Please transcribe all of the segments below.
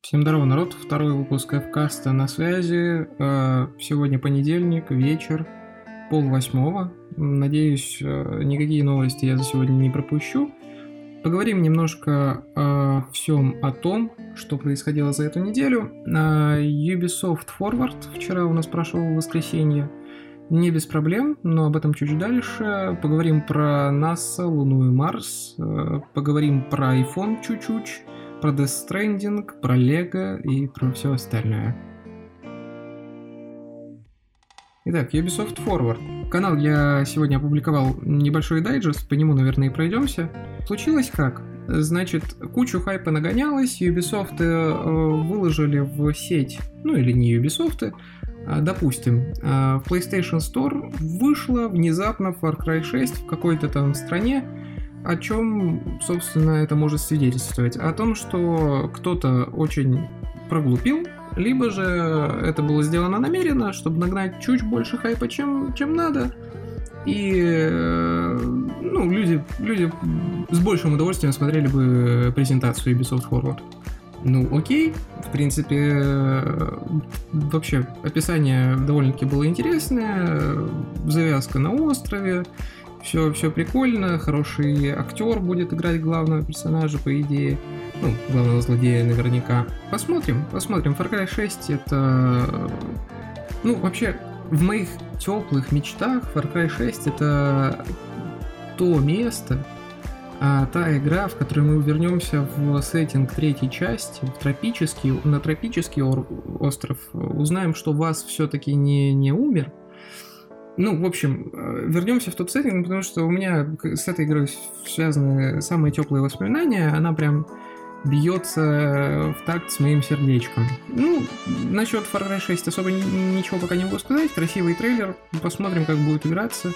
Всем здорово, народ. Второй выпуск Фкаста на связи. Э, Сегодня понедельник, вечер, пол восьмого. Надеюсь, э, никакие новости я за сегодня не пропущу. Поговорим немножко о всем о том, что происходило за эту неделю. Э, Ubisoft Forward вчера у нас прошел в воскресенье. Не без проблем, но об этом чуть дальше. Поговорим про НАСА, Луну и Марс. Э, Поговорим про iPhone чуть-чуть про Death Stranding, про Лего и про все остальное. Итак, Ubisoft Forward. Канал я сегодня опубликовал небольшой дайджест, по нему, наверное, и пройдемся. Случилось как? Значит, кучу хайпа нагонялось, Ubisoft э, выложили в сеть, ну или не Ubisoft, а, допустим, э, в PlayStation Store вышло внезапно Far Cry 6 в какой-то там стране, о чем, собственно, это может свидетельствовать? О том, что кто-то очень проглупил, либо же это было сделано намеренно, чтобы нагнать чуть больше хайпа, чем, чем надо. И э, ну, люди, люди с большим удовольствием смотрели бы презентацию Ubisoft Forward. Ну, окей, в принципе, э, вообще описание довольно-таки было интересное, завязка на острове, все, все прикольно, хороший актер будет играть главного персонажа, по идее. Ну, главного злодея наверняка. Посмотрим, посмотрим. Far Cry 6 это... Ну, вообще, в моих теплых мечтах Far Cry 6 это то место, а та игра, в которой мы вернемся в сеттинг третьей части, в тропический, на тропический остров, узнаем, что вас все-таки не, не умер, ну, в общем, вернемся в тот сеттинг, потому что у меня с этой игрой связаны самые теплые воспоминания. Она прям бьется в такт с моим сердечком. Ну, насчет Far Cry 6 особо ничего пока не могу сказать. Красивый трейлер. Посмотрим, как будет играться.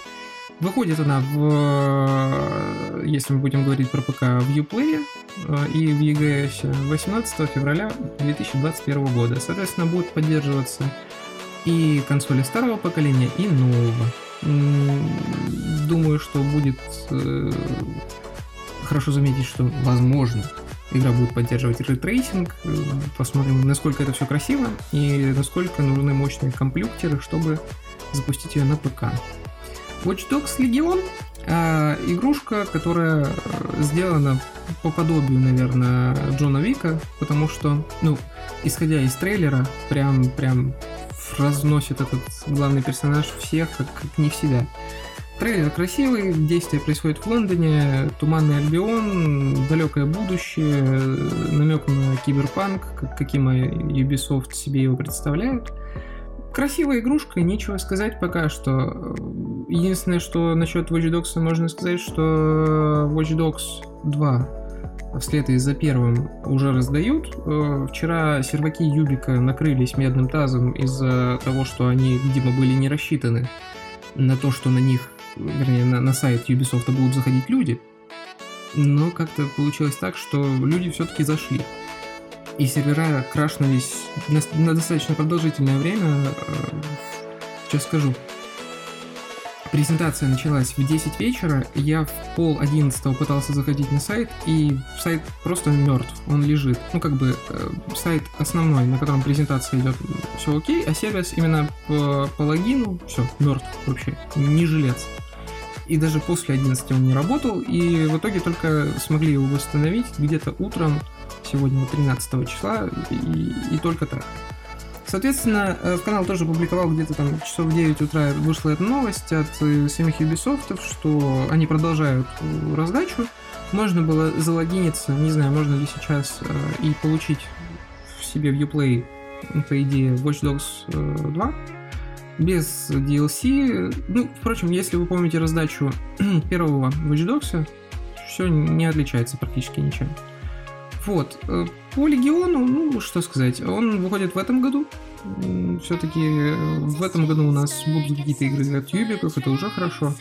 Выходит она в, если мы будем говорить про ПК, в Uplay и в EGS 18 февраля 2021 года. Соответственно, будет поддерживаться и консоли старого поколения, и нового. Думаю, что будет э, хорошо заметить, что возможно игра будет поддерживать ray tracing. Посмотрим, насколько это все красиво и насколько нужны мощные компьютеры, чтобы запустить ее на ПК. Watch Dogs Legion э, игрушка, которая сделана по подобию, наверное, Джона Вика, потому что, ну, исходя из трейлера, прям, прям разносит этот главный персонаж всех, как, как не в себя. Трейлер красивый, действие происходит в Лондоне, туманный Альбион, далекое будущее, намек на киберпанк, как, каким Ubisoft себе его представляют. Красивая игрушка, нечего сказать пока что. Единственное, что насчет Watch Dogs можно сказать, что Watch Dogs 2 вслед и за первым уже раздают. Вчера серваки Юбика накрылись медным тазом из-за того, что они, видимо, были не рассчитаны на то, что на них, вернее, на, на сайт Ubisoft будут заходить люди. Но как-то получилось так, что люди все-таки зашли. И сервера крашнулись на, на достаточно продолжительное время. Сейчас скажу, Презентация началась в 10 вечера, я в пол 11 пытался заходить на сайт, и сайт просто мертв, он лежит. Ну, как бы э, сайт основной, на котором презентация идет, все окей, а сервис именно по, по логину, все, мертв вообще, не жилец. И даже после 11 он не работал, и в итоге только смогли его восстановить где-то утром, сегодня 13 числа, и, и только так. Соответственно, в канал тоже публиковал где-то там часов в 9 утра вышла эта новость от самих Ubisoft, что они продолжают раздачу. Можно было залогиниться, не знаю, можно ли сейчас и получить в себе в Uplay, по идее, Watch Dogs 2 без DLC. Ну, впрочем, если вы помните раздачу первого Watch Dogs, все не отличается практически ничем. Вот. По Легиону, ну, что сказать, он выходит в этом году. Все-таки в этом году у нас будут какие-то игры от Юбиков, это уже хорошо.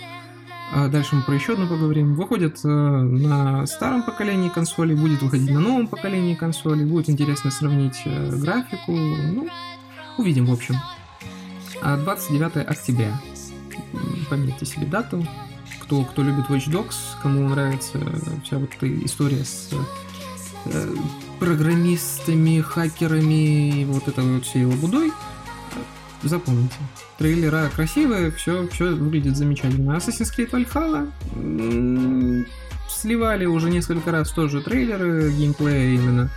А дальше мы про еще одну поговорим. Выходит э, на старом поколении консолей, будет выходить на новом поколении консолей. Будет интересно сравнить э, графику. Ну, увидим, в общем. 29 а октября. Пометьте себе дату. Кто, кто любит Watch Dogs, кому нравится вся вот эта история с э, программистами, хакерами и вот это вот всей лабудой, запомните. Трейлера красивые, все, все выглядит замечательно. Assassin's Creed Valhalla сливали уже несколько раз тоже трейлеры геймплея именно.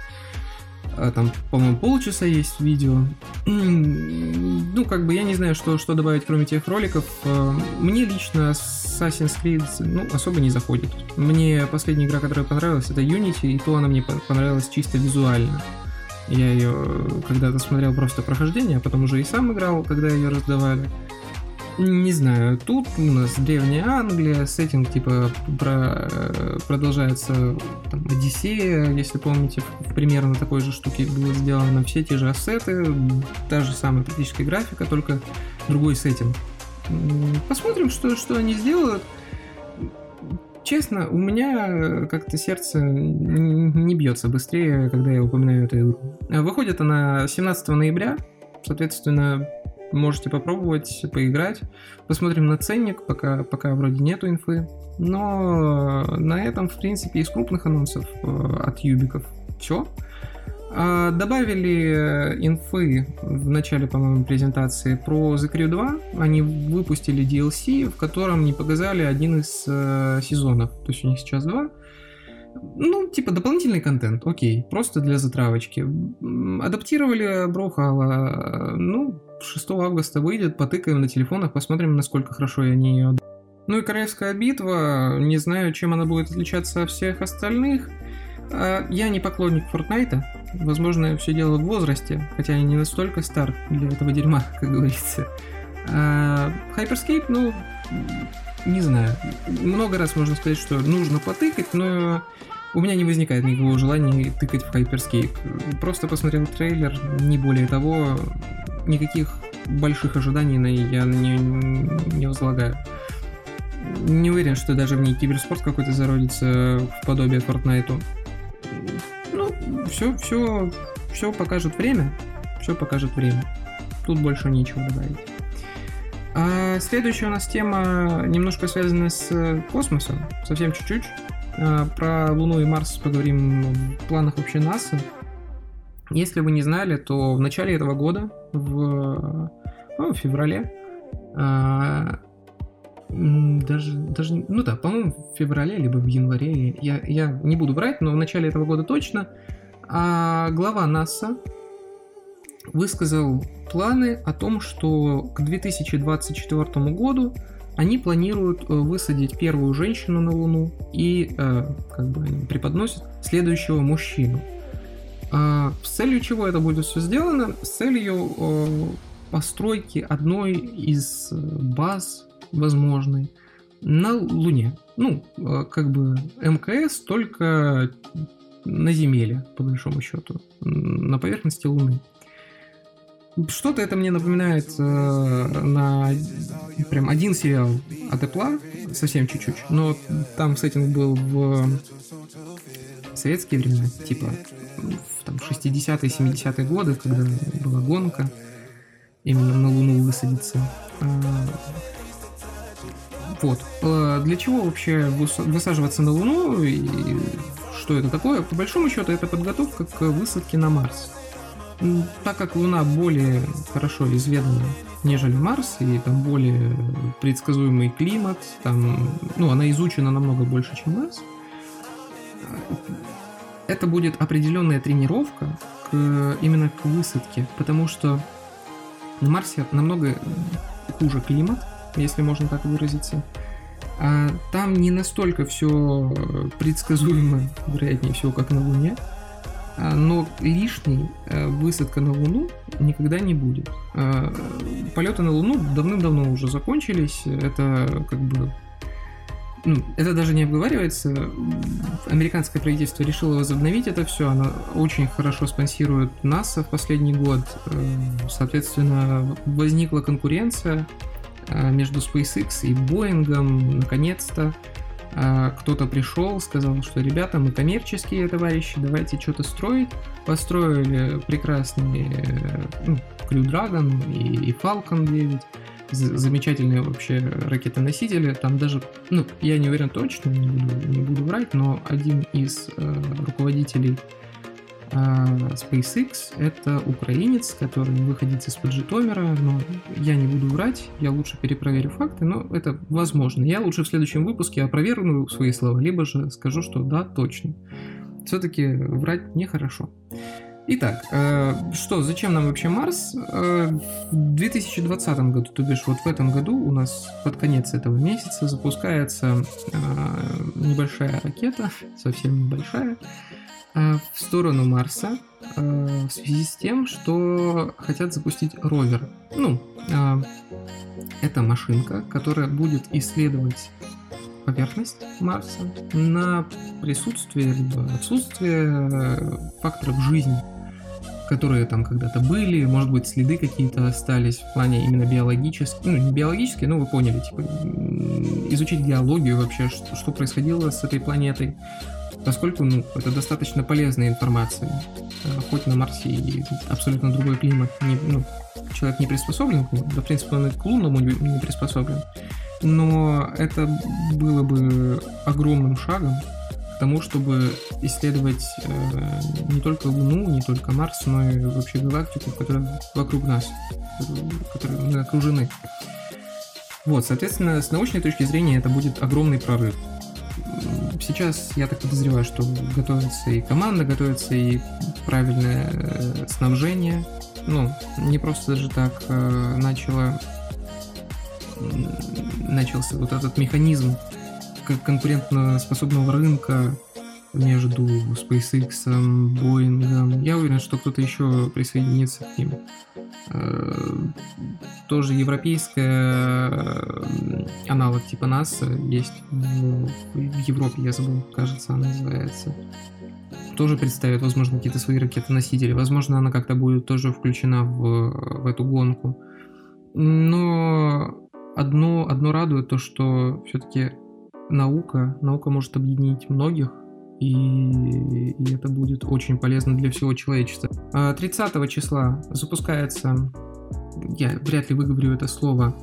А там, по-моему, полчаса есть видео. Ну, как бы я не знаю, что, что добавить, кроме тех роликов. А, мне лично Assassin's Creed ну, особо не заходит. Мне последняя игра, которая понравилась, это Unity, и то она мне понравилась чисто визуально. Я ее когда-то смотрел просто прохождение, а потом уже и сам играл, когда ее раздавали. Не знаю, тут у нас древняя Англия, сеттинг типа про, продолжается там, Одиссея, если помните, примерно такой же штуки было сделано, все те же ассеты, та же самая практическая графика, только другой сеттинг. Посмотрим, что, что они сделают. Честно, у меня как-то сердце не бьется быстрее, когда я упоминаю эту игру. Выходит она 17 ноября, соответственно, можете попробовать поиграть. Посмотрим на ценник, пока, пока вроде нету инфы. Но на этом, в принципе, из крупных анонсов э, от юбиков все. А, добавили э, инфы в начале, по-моему, презентации про The Crew 2. Они выпустили DLC, в котором не показали один из э, сезонов. То есть у них сейчас два. Ну, типа дополнительный контент, окей, просто для затравочки. Адаптировали Брохала, ну, 6 августа выйдет, потыкаем на телефонах, посмотрим, насколько хорошо они ее ну и Королевская битва, не знаю, чем она будет отличаться от всех остальных. А, я не поклонник Фортнайта. Возможно, все дело в возрасте, хотя я не настолько стар для этого дерьма, как говорится. А, Hyperscape, ну, не знаю. Много раз можно сказать, что нужно потыкать, но у меня не возникает никакого желания тыкать в Hyperscape. Просто посмотрел трейлер, не более того, никаких больших ожиданий на я не, не возлагаю. Не уверен, что даже в ней киберспорт какой-то зародится в подобие Fortnite все, все, все покажет время. Все покажет время. Тут больше нечего добавить. А следующая у нас тема немножко связана с космосом. Совсем чуть-чуть. А, про Луну и Марс поговорим в планах вообще НАСА. Если вы не знали, то в начале этого года, в, ну, в феврале, а, даже, даже, ну да, по-моему, в феврале, либо в январе, я, я не буду брать, но в начале этого года точно, а глава НАСА высказал планы о том, что к 2024 году они планируют э, высадить первую женщину на Луну и э, как бы они преподносят следующего мужчину. А, с целью чего это будет все сделано? С целью э, постройки одной из э, баз возможной на Луне. Ну, э, как бы МКС, только на Земле, по большому счету, на поверхности Луны. Что-то это мне напоминает э, на прям один сериал от Apple, совсем чуть-чуть, но там сеттинг был в советские времена, типа в там, 60-е, 70-е годы, когда была гонка, именно на Луну высадиться. А, вот. А для чего вообще высаживаться на Луну и что это такое? По большому счету, это подготовка к высадке на Марс. Так как Луна более хорошо изведана, нежели Марс, и там более предсказуемый климат, там, ну, она изучена намного больше, чем Марс, это будет определенная тренировка к, именно к высадке, потому что на Марсе намного хуже климат, если можно так выразиться. А там не настолько все предсказуемо, вероятнее всего, как на Луне. А, но лишней э, высадка на Луну никогда не будет. А, полеты на Луну давным-давно уже закончились. Это как бы ну, это даже не обговаривается. Американское правительство решило возобновить это все. Оно очень хорошо спонсирует НАСА в последний год. Э, соответственно, возникла конкуренция а, между SpaceX и Boeing, наконец-то, кто-то пришел, сказал, что ребята, мы коммерческие товарищи, давайте что-то строить. Построили прекрасный ну, Crew Dragon и, и Falcon 9 замечательные вообще ракетоносители. Там даже, ну, я не уверен точно, не буду, не буду врать, но один из э, руководителей а SpaceX — это украинец, который выходит из-под но я не буду врать, я лучше перепроверю факты, но это возможно. Я лучше в следующем выпуске опровергну свои слова, либо же скажу, что да, точно. Все-таки врать нехорошо. Итак, э, что, зачем нам вообще Марс? Э, в 2020 году, то бишь вот в этом году у нас под конец этого месяца запускается э, небольшая ракета, совсем небольшая, в сторону Марса э, в связи с тем, что хотят запустить ровер. Ну, э, это машинка, которая будет исследовать поверхность Марса на присутствие либо отсутствие факторов жизни, которые там когда-то были, может быть, следы какие-то остались в плане именно биологических, ну, не биологические, но вы поняли, типа, изучить геологию вообще, что, что происходило с этой планетой, поскольку ну, это достаточно полезная информация. Э, хоть на Марсе и абсолютно другой климат, не, ну, человек не приспособлен к нему, да, в принципе, он и к лунному не приспособлен, но это было бы огромным шагом к тому, чтобы исследовать э, не только Луну, не только Марс, но и вообще галактику, которая вокруг нас, которой мы окружены. Вот, соответственно, с научной точки зрения это будет огромный прорыв сейчас я так подозреваю, что готовится и команда, готовится и правильное э, снабжение. Ну, не просто даже так э, начало начался вот этот механизм конкурентно-способного рынка между SpaceX, Boeing. Я уверен, что кто-то еще присоединится к ним. Э, тоже европейская э, аналог типа НАСА есть в, Европе, я забыл, кажется, она называется. Тоже представит, возможно, какие-то свои ракеты-носители. Возможно, она как-то будет тоже включена в, в эту гонку. Но одно, одно радует то, что все-таки наука, наука может объединить многих, и, и это будет очень полезно для всего человечества. 30 а, числа запускается, я вряд ли выговорю это слово,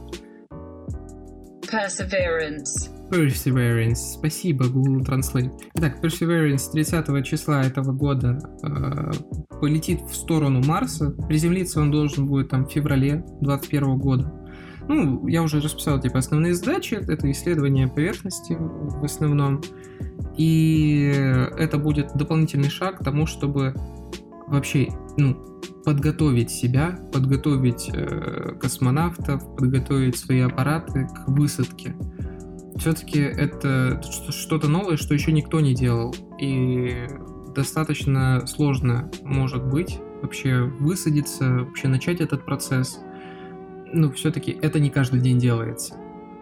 Perseverance. Perseverance. Спасибо, Google Translate. Итак, Perseverance 30 числа этого года э, полетит в сторону Марса. Приземлиться он должен будет там в феврале 2021 года. Ну, я уже расписал, типа, основные задачи. Это исследование поверхности в основном. И это будет дополнительный шаг к тому, чтобы вообще, ну, подготовить себя, подготовить э, космонавтов, подготовить свои аппараты к высадке. Все-таки это что-то новое, что еще никто не делал. И достаточно сложно может быть вообще высадиться, вообще начать этот процесс – ну, все-таки это не каждый день делается.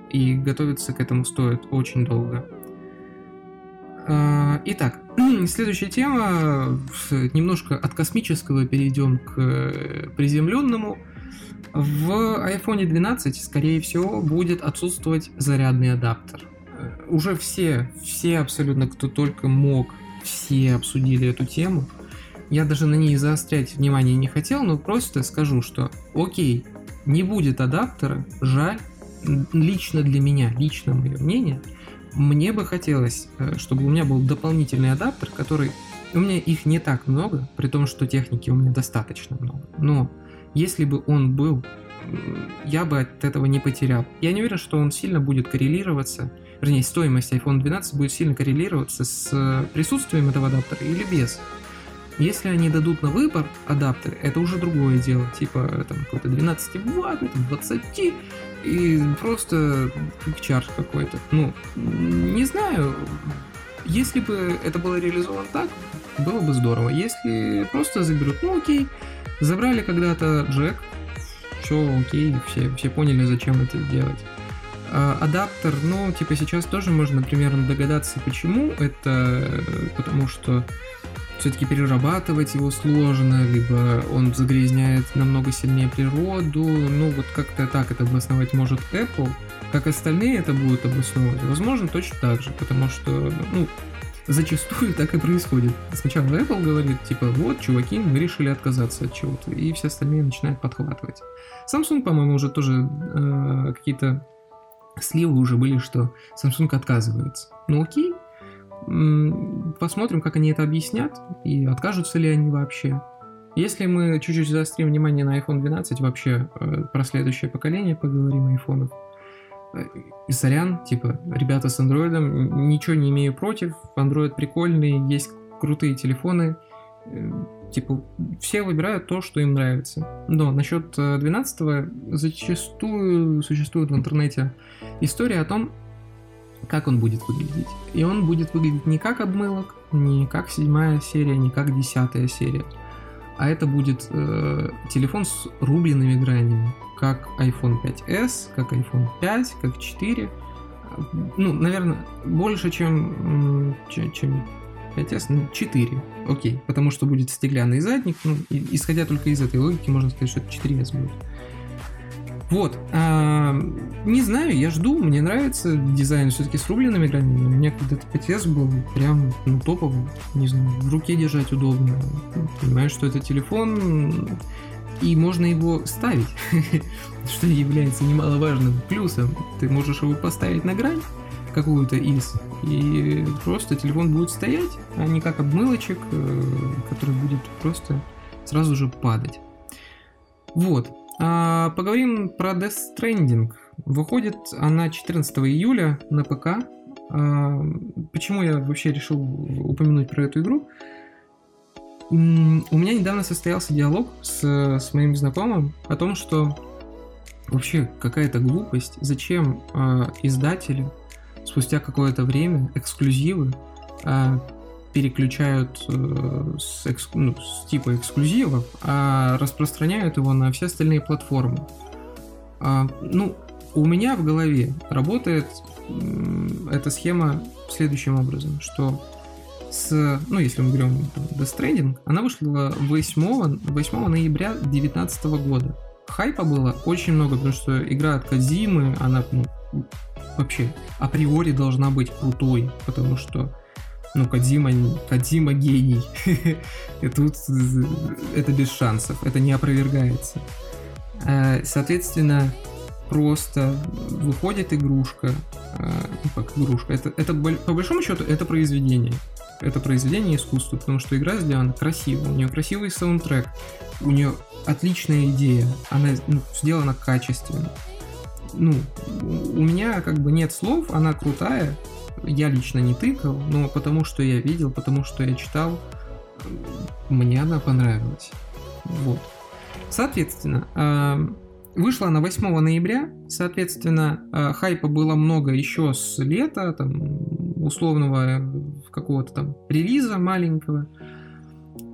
И готовиться к этому стоит очень долго. А, итак, следующая тема. Немножко от космического перейдем к э, приземленному. В iPhone 12, скорее всего, будет отсутствовать зарядный адаптер. Э, уже все, все абсолютно, кто только мог, все обсудили эту тему. Я даже на ней заострять внимание не хотел, но просто скажу, что окей, не будет адаптера, жаль, лично для меня, лично мое мнение, мне бы хотелось, э, чтобы у меня был дополнительный адаптер, который... У меня их не так много, при том, что техники у меня достаточно много. Но если бы он был, я бы от этого не потерял. Я не уверен, что он сильно будет коррелироваться, вернее, стоимость iPhone 12 будет сильно коррелироваться с присутствием этого адаптера или без. Если они дадут на выбор адаптеры, это уже другое дело. Типа там какой-то 12 ватт, 20 и просто чарж какой-то. Ну, не знаю. Если бы это было реализовано так, было бы здорово. Если просто заберут, ну окей, забрали когда-то джек, все окей, все, все поняли, зачем это делать. А, адаптер, ну, типа сейчас тоже можно примерно догадаться, почему. Это потому что все-таки перерабатывать его сложно, либо он загрязняет намного сильнее природу. Ну, вот как-то так это обосновать может Apple. Как остальные это будут обосновывать? Возможно, точно так же, потому что, ну, зачастую так и происходит. Сначала Apple говорит, типа, вот, чуваки, мы решили отказаться от чего-то, и все остальные начинают подхватывать. Samsung, по-моему, уже тоже э, какие-то сливы уже были, что Samsung отказывается. Ну окей, посмотрим, как они это объяснят, и откажутся ли они вообще. Если мы чуть-чуть заострим внимание на iPhone 12, вообще э, про следующее поколение поговорим айфонов, Э, сорян, типа, ребята с андроидом, ничего не имею против, Android прикольный, есть крутые телефоны, э, типа, все выбирают то, что им нравится. Но насчет 12 э, зачастую существует в интернете история о том, как он будет выглядеть. И он будет выглядеть не как обмылок, не как седьмая серия, не как десятая серия, а это будет э, телефон с рубленными гранями как iPhone 5s, как iPhone 5, как 4. Ну, наверное, больше, чем, чем, чем 5s, ну, 4. Окей, потому что будет стеклянный задник. Ну, исходя только из этой логики, можно сказать, что это 4s будет. Вот. А, не знаю, я жду, мне нравится дизайн все-таки с рубленными гранями. У меня когда-то 5S был прям ну, топовый. Не знаю, в руке держать удобно. Понимаешь, что это телефон и можно его ставить, что является немаловажным плюсом. Ты можешь его поставить на грань какую-то из, и просто телефон будет стоять, а не как обмылочек, э, который будет просто сразу же падать. Вот. А поговорим про Death Stranding. Выходит она 14 июля на ПК. А, почему я вообще решил упомянуть про эту игру? У меня недавно состоялся диалог с, с моим знакомым о том, что вообще какая-то глупость, зачем э, издатели спустя какое-то время эксклюзивы э, переключают э, с, экск, ну, с типа эксклюзивов, а распространяют его на все остальные платформы. А, ну, у меня в голове работает эта схема следующим образом, что с, ну, если мы берем Death Stranding, она вышла 8, 8 ноября 2019 года. Хайпа было очень много, потому что игра от Кадзимы, она ну, вообще априори должна быть крутой, потому что ну, Кадзима, Кадзима гений. И тут это без шансов, это не опровергается. Э, соответственно, просто выходит игрушка, э, ну как игрушка, это, это по большому счету это произведение это произведение искусства, потому что игра сделана красиво, у нее красивый саундтрек, у нее отличная идея, она ну, сделана качественно. Ну, у меня как бы нет слов, она крутая, я лично не тыкал, но потому что я видел, потому что я читал, мне она понравилась. Вот. Соответственно, Вышла она 8 ноября, соответственно, э, хайпа было много еще с лета, там, условного какого-то там релиза маленького.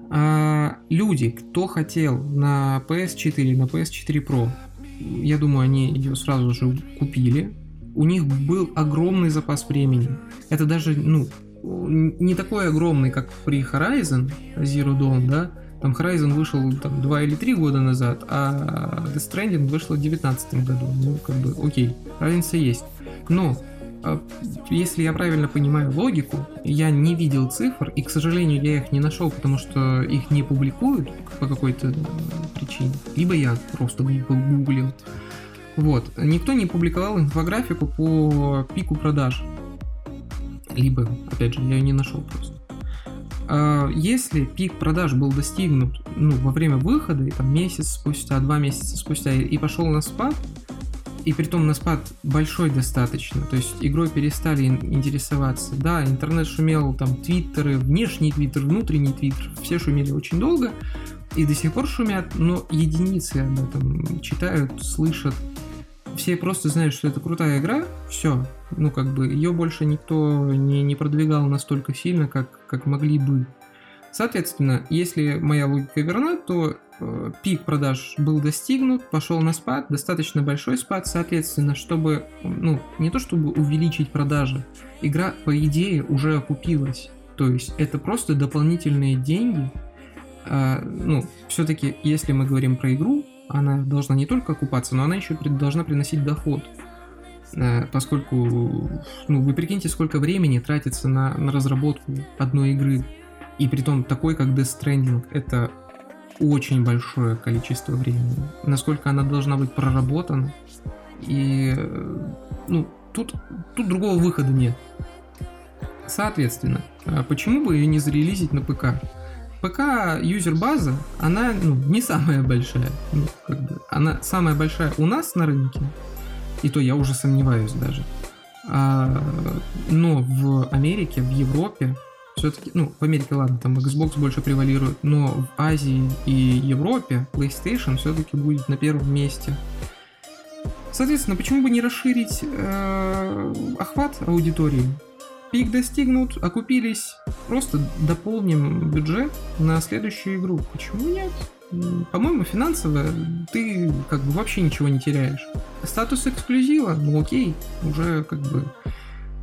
А люди, кто хотел на PS4, на PS4 Pro, я думаю, они ее сразу же купили. У них был огромный запас времени. Это даже, ну, не такой огромный, как при Horizon Zero Dawn, да, там Horizon вышел там, 2 или 3 года назад, а Death Stranding вышла в 2019 году. Ну, как бы, окей, разница есть. Но а, если я правильно понимаю логику, я не видел цифр, и, к сожалению, я их не нашел, потому что их не публикуют по какой-то причине. Либо я просто гуглил. Вот. Никто не публиковал инфографику по пику продаж. Либо, опять же, я ее не нашел просто. А, если пик продаж был достигнут ну, во время выхода, и, там месяц спустя, два месяца спустя, и пошел на спад, и при том на спад большой достаточно, то есть игрой перестали интересоваться. Да, интернет шумел, там твиттеры, внешний твиттер, внутренний твиттер, все шумели очень долго, и до сих пор шумят, но единицы об этом читают, слышат, все просто знают, что это крутая игра, все, ну как бы ее больше никто не, не продвигал настолько сильно, как, как могли бы. Соответственно, если моя логика верна, то э, пик продаж был достигнут, пошел на спад, достаточно большой спад, соответственно, чтобы, ну, не то чтобы увеличить продажи, игра, по идее, уже окупилась. То есть это просто дополнительные деньги. А, ну, все-таки, если мы говорим про игру, она должна не только окупаться, но она еще должна приносить доход. А, поскольку, ну, вы прикиньте, сколько времени тратится на, на разработку одной игры. И при том такой, как Death Stranding, это очень большое количество времени. Насколько она должна быть проработана. И, ну, тут, тут другого выхода нет. Соответственно, а почему бы ее не зарелизить на ПК? ПК юзер-база, она ну, не самая большая. Ну, как бы, она самая большая у нас на рынке, и то я уже сомневаюсь даже. А, но в Америке, в Европе, все-таки, ну, в Америке, ладно, там Xbox больше превалирует, но в Азии и Европе PlayStation все-таки будет на первом месте. Соответственно, почему бы не расширить э, охват аудитории? Пик достигнут, окупились. Просто дополним бюджет на следующую игру. Почему нет? По-моему, финансово ты как бы вообще ничего не теряешь. Статус эксклюзива, ну окей, уже как бы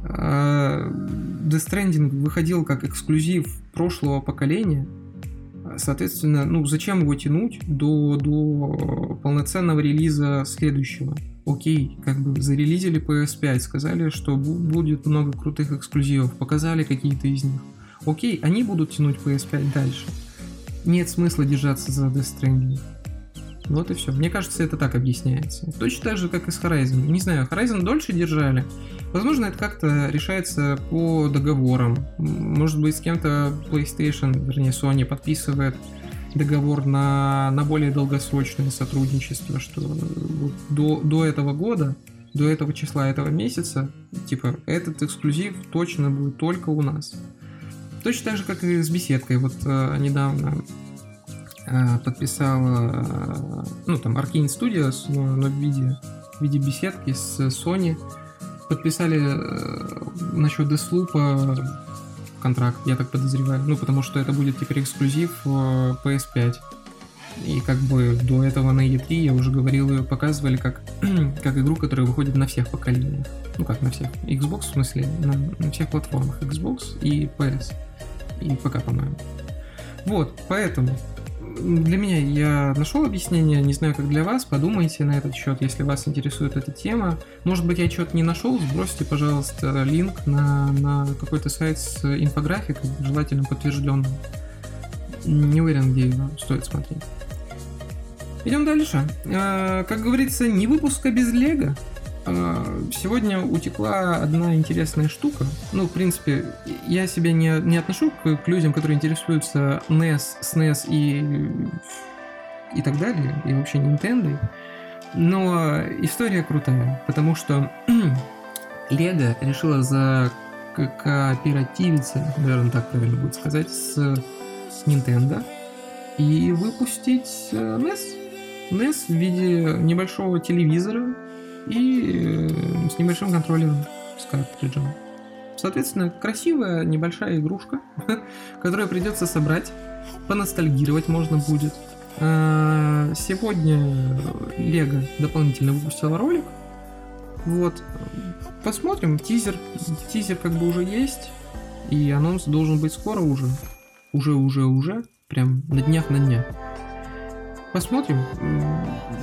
а, Death Stranding выходил как эксклюзив прошлого поколения. Соответственно, ну зачем его тянуть до, до полноценного релиза следующего? Окей, как бы зарелизили PS5, сказали, что будет много крутых эксклюзивов, показали какие-то из них. Окей, они будут тянуть PS5 дальше. Нет смысла держаться за Death Stranding. Вот и все. Мне кажется, это так объясняется. Точно так же, как и с Horizon. Не знаю, Horizon дольше держали. Возможно, это как-то решается по договорам. Может быть, с кем-то PlayStation, вернее, Sony подписывает договор на, на более долгосрочное сотрудничество, что до, до этого года, до этого числа этого месяца, типа, этот эксклюзив точно будет только у нас. Точно так же, как и с беседкой. Вот э, недавно Э, подписала, э, ну там Arkane Studios, но, но в виде, в виде беседки с Sony. Подписали э, насчет Deathloop контракт, я так подозреваю. Ну, потому что это будет теперь эксклюзив PS5. И как бы до этого на E3 я уже говорил, ее показывали как, как игру, которая выходит на всех поколениях. Ну как на всех. Xbox в смысле, на, на всех платформах. Xbox и PS. И ПК, по-моему. Вот, поэтому для меня я нашел объяснение, не знаю, как для вас. Подумайте на этот счет, если вас интересует эта тема. Может быть, я что-то не нашел, сбросьте, пожалуйста, линк на, на какой-то сайт с инфографикой, желательно подтвержденным. Не уверен, где его стоит смотреть. Идем дальше. А, как говорится, не выпуска без лего. А, сегодня утекла одна интересная штука. Ну, в принципе, я себя не, не отношу к, к людям, которые интересуются NES, SNES и, и так далее, и вообще Nintendo. Но история крутая, потому что Лего решила за кооперативиться, наверное, так правильно будет сказать, с Nintendo и выпустить NES. NES в виде небольшого телевизора, и э, с небольшим контроллером с картриджем. Соответственно, красивая небольшая игрушка, которую придется собрать, поностальгировать можно будет. А, сегодня Лего дополнительно выпустила ролик. Вот. Посмотрим. Тизер, тизер как бы уже есть. И анонс должен быть скоро уже. Уже, уже, уже. Прям на днях, на днях. Посмотрим.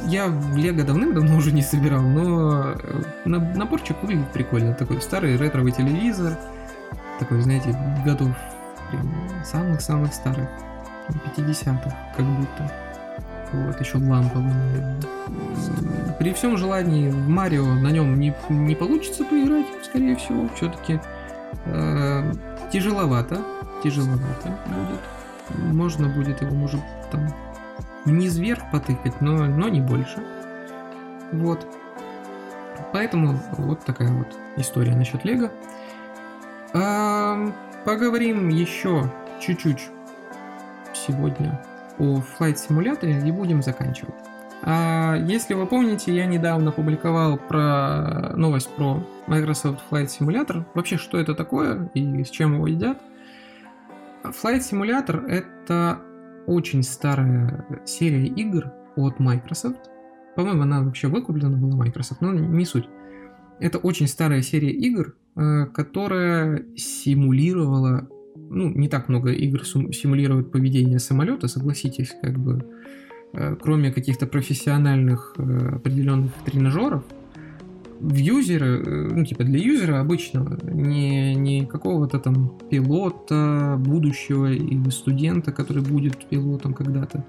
Я Лего давным-давно уже не собирал, но э, наборчик выглядит прикольно. Такой старый ретровый телевизор. Такой, знаете, годов самых-самых старых. 50-х, как будто. Вот, еще ламповый. При всем желании в Марио на нем не, не получится поиграть, скорее всего. Все-таки э, тяжеловато. Тяжеловато будет. Можно будет его, может, там вниз вверх потыкать, но, но не больше. Вот. Поэтому вот такая вот история насчет Лего. А, поговорим еще чуть-чуть сегодня о Flight симуляторе и будем заканчивать. А если вы помните, я недавно публиковал про новость про Microsoft Flight Simulator. Вообще, что это такое и с чем его едят? Flight Simulator это очень старая серия игр от Microsoft. По-моему, она вообще выкуплена была Microsoft, но не суть. Это очень старая серия игр, э, которая симулировала ну, не так много игр симулируют поведение самолета, согласитесь, как бы, э, кроме каких-то профессиональных э, определенных тренажеров, в юзера, э, ну, типа для юзера обычного, не, не какого-то там пилота будущего или студента, который будет пилотом когда-то,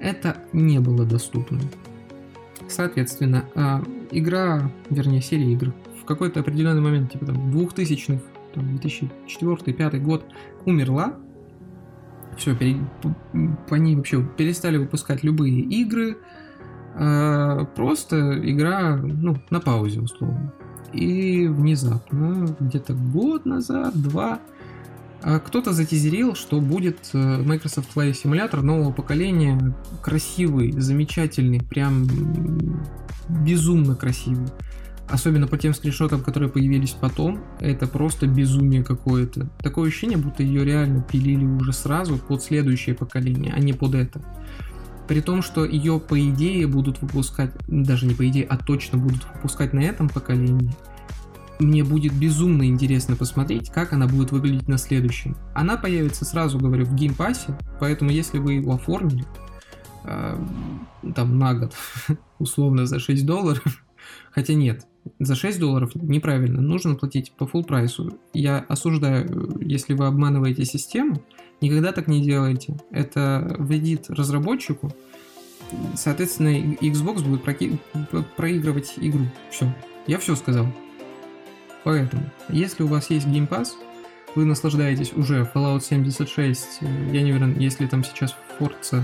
это не было доступно. Соответственно, а, игра, вернее, серия игр в какой-то определенный момент, типа там 2000-х, 2004-2005 год, умерла. Все, пере, по ней вообще перестали выпускать любые игры. А, просто игра, ну, на паузе, условно. И внезапно, где-то год назад, два, а кто-то затизерил, что будет э, Microsoft Flight Simulator нового поколения, красивый, замечательный, прям безумно красивый. Особенно по тем скриншотам, которые появились потом, это просто безумие какое-то. Такое ощущение, будто ее реально пилили уже сразу под следующее поколение, а не под это. При том, что ее по идее будут выпускать, даже не по идее, а точно будут выпускать на этом поколении – мне будет безумно интересно посмотреть, как она будет выглядеть на следующем. Она появится, сразу говорю, в геймпассе, поэтому если вы его оформили, э, там на год, условно за 6 долларов, хотя нет, за 6 долларов неправильно, нужно платить по full прайсу. Я осуждаю, если вы обманываете систему, никогда так не делайте. Это вредит разработчику, соответственно, Xbox будет проигрывать игру. Все, я все сказал. Поэтому, если у вас есть Game Pass, вы наслаждаетесь уже Fallout 76, э, я не уверен, если там сейчас Forza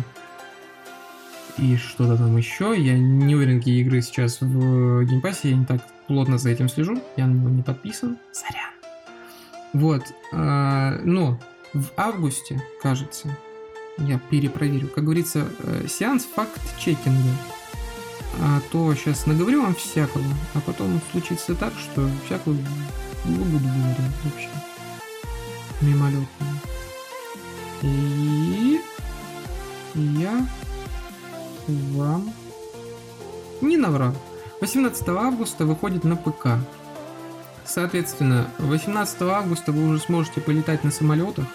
и что-то там еще, я не уверен, какие игры сейчас в Game Pass, я не так плотно за этим слежу, я на него не подписан, сорян. Вот, а, но в августе, кажется, я перепроверю, как говорится, э, сеанс факт-чекинга а то сейчас наговорю вам всякого, а потом случится так, что всякую буду говорить вообще. Мимолетно. И я вам не наврал. 18 августа выходит на ПК. Соответственно, 18 августа вы уже сможете полетать на самолетах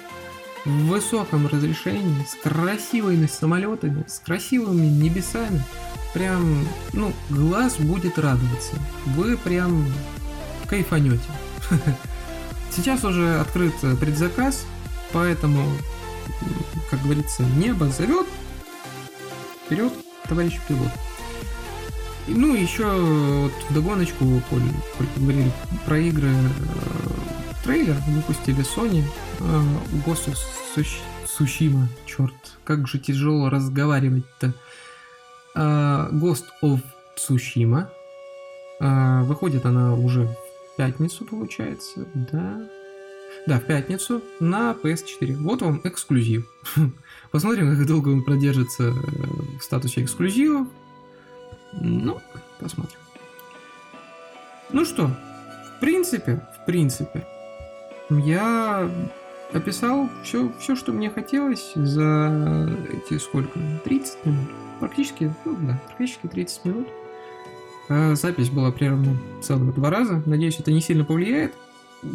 в высоком разрешении, с красивыми самолетами, с красивыми небесами, прям, ну, глаз будет радоваться. Вы прям кайфанете. Сейчас уже открыт предзаказ, поэтому, как говорится, небо зовет. Вперед, товарищ пилот. Ну, еще вот догоночку, коль, коль говорили про игры, э, трейлер выпустили Sony, э, Ghost of Tsushima, черт, как же тяжело разговаривать-то. Uh, Ghost of Tsushima. Uh, выходит она уже в пятницу, получается, да? Да, в пятницу на PS4. Вот вам эксклюзив. Посмотрим, как долго он продержится в статусе эксклюзива. Ну, посмотрим. Ну что, в принципе, в принципе, я описал все, все, что мне хотелось за эти сколько? 30 минут. Практически, ну да, практически 30 минут. А запись была прервана целых два раза. Надеюсь, это не сильно повлияет.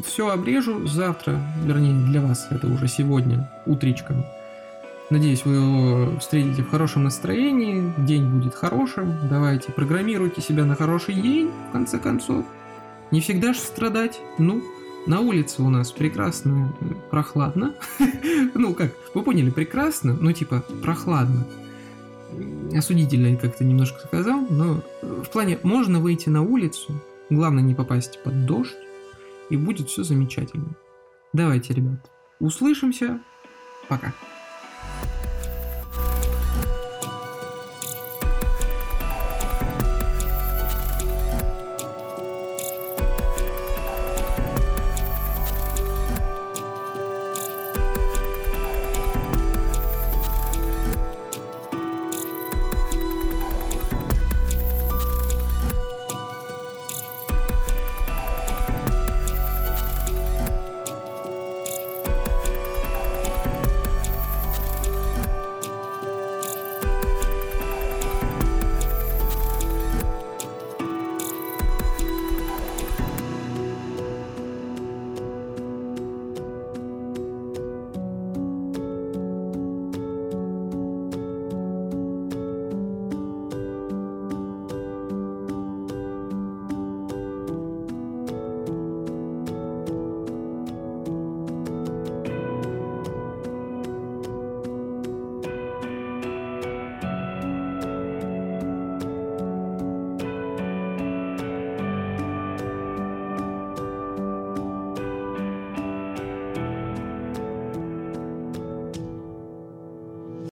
Все обрежу завтра, вернее, для вас это уже сегодня, утречком. Надеюсь, вы его встретите в хорошем настроении, день будет хорошим. Давайте, программируйте себя на хороший день, в конце концов. Не всегда же страдать. Ну, на улице у нас прекрасно, прохладно. ну, как, вы поняли, прекрасно, ну, типа, прохладно осудительно как-то немножко сказал, но в плане можно выйти на улицу, главное не попасть под дождь, и будет все замечательно. Давайте, ребят, услышимся. Пока.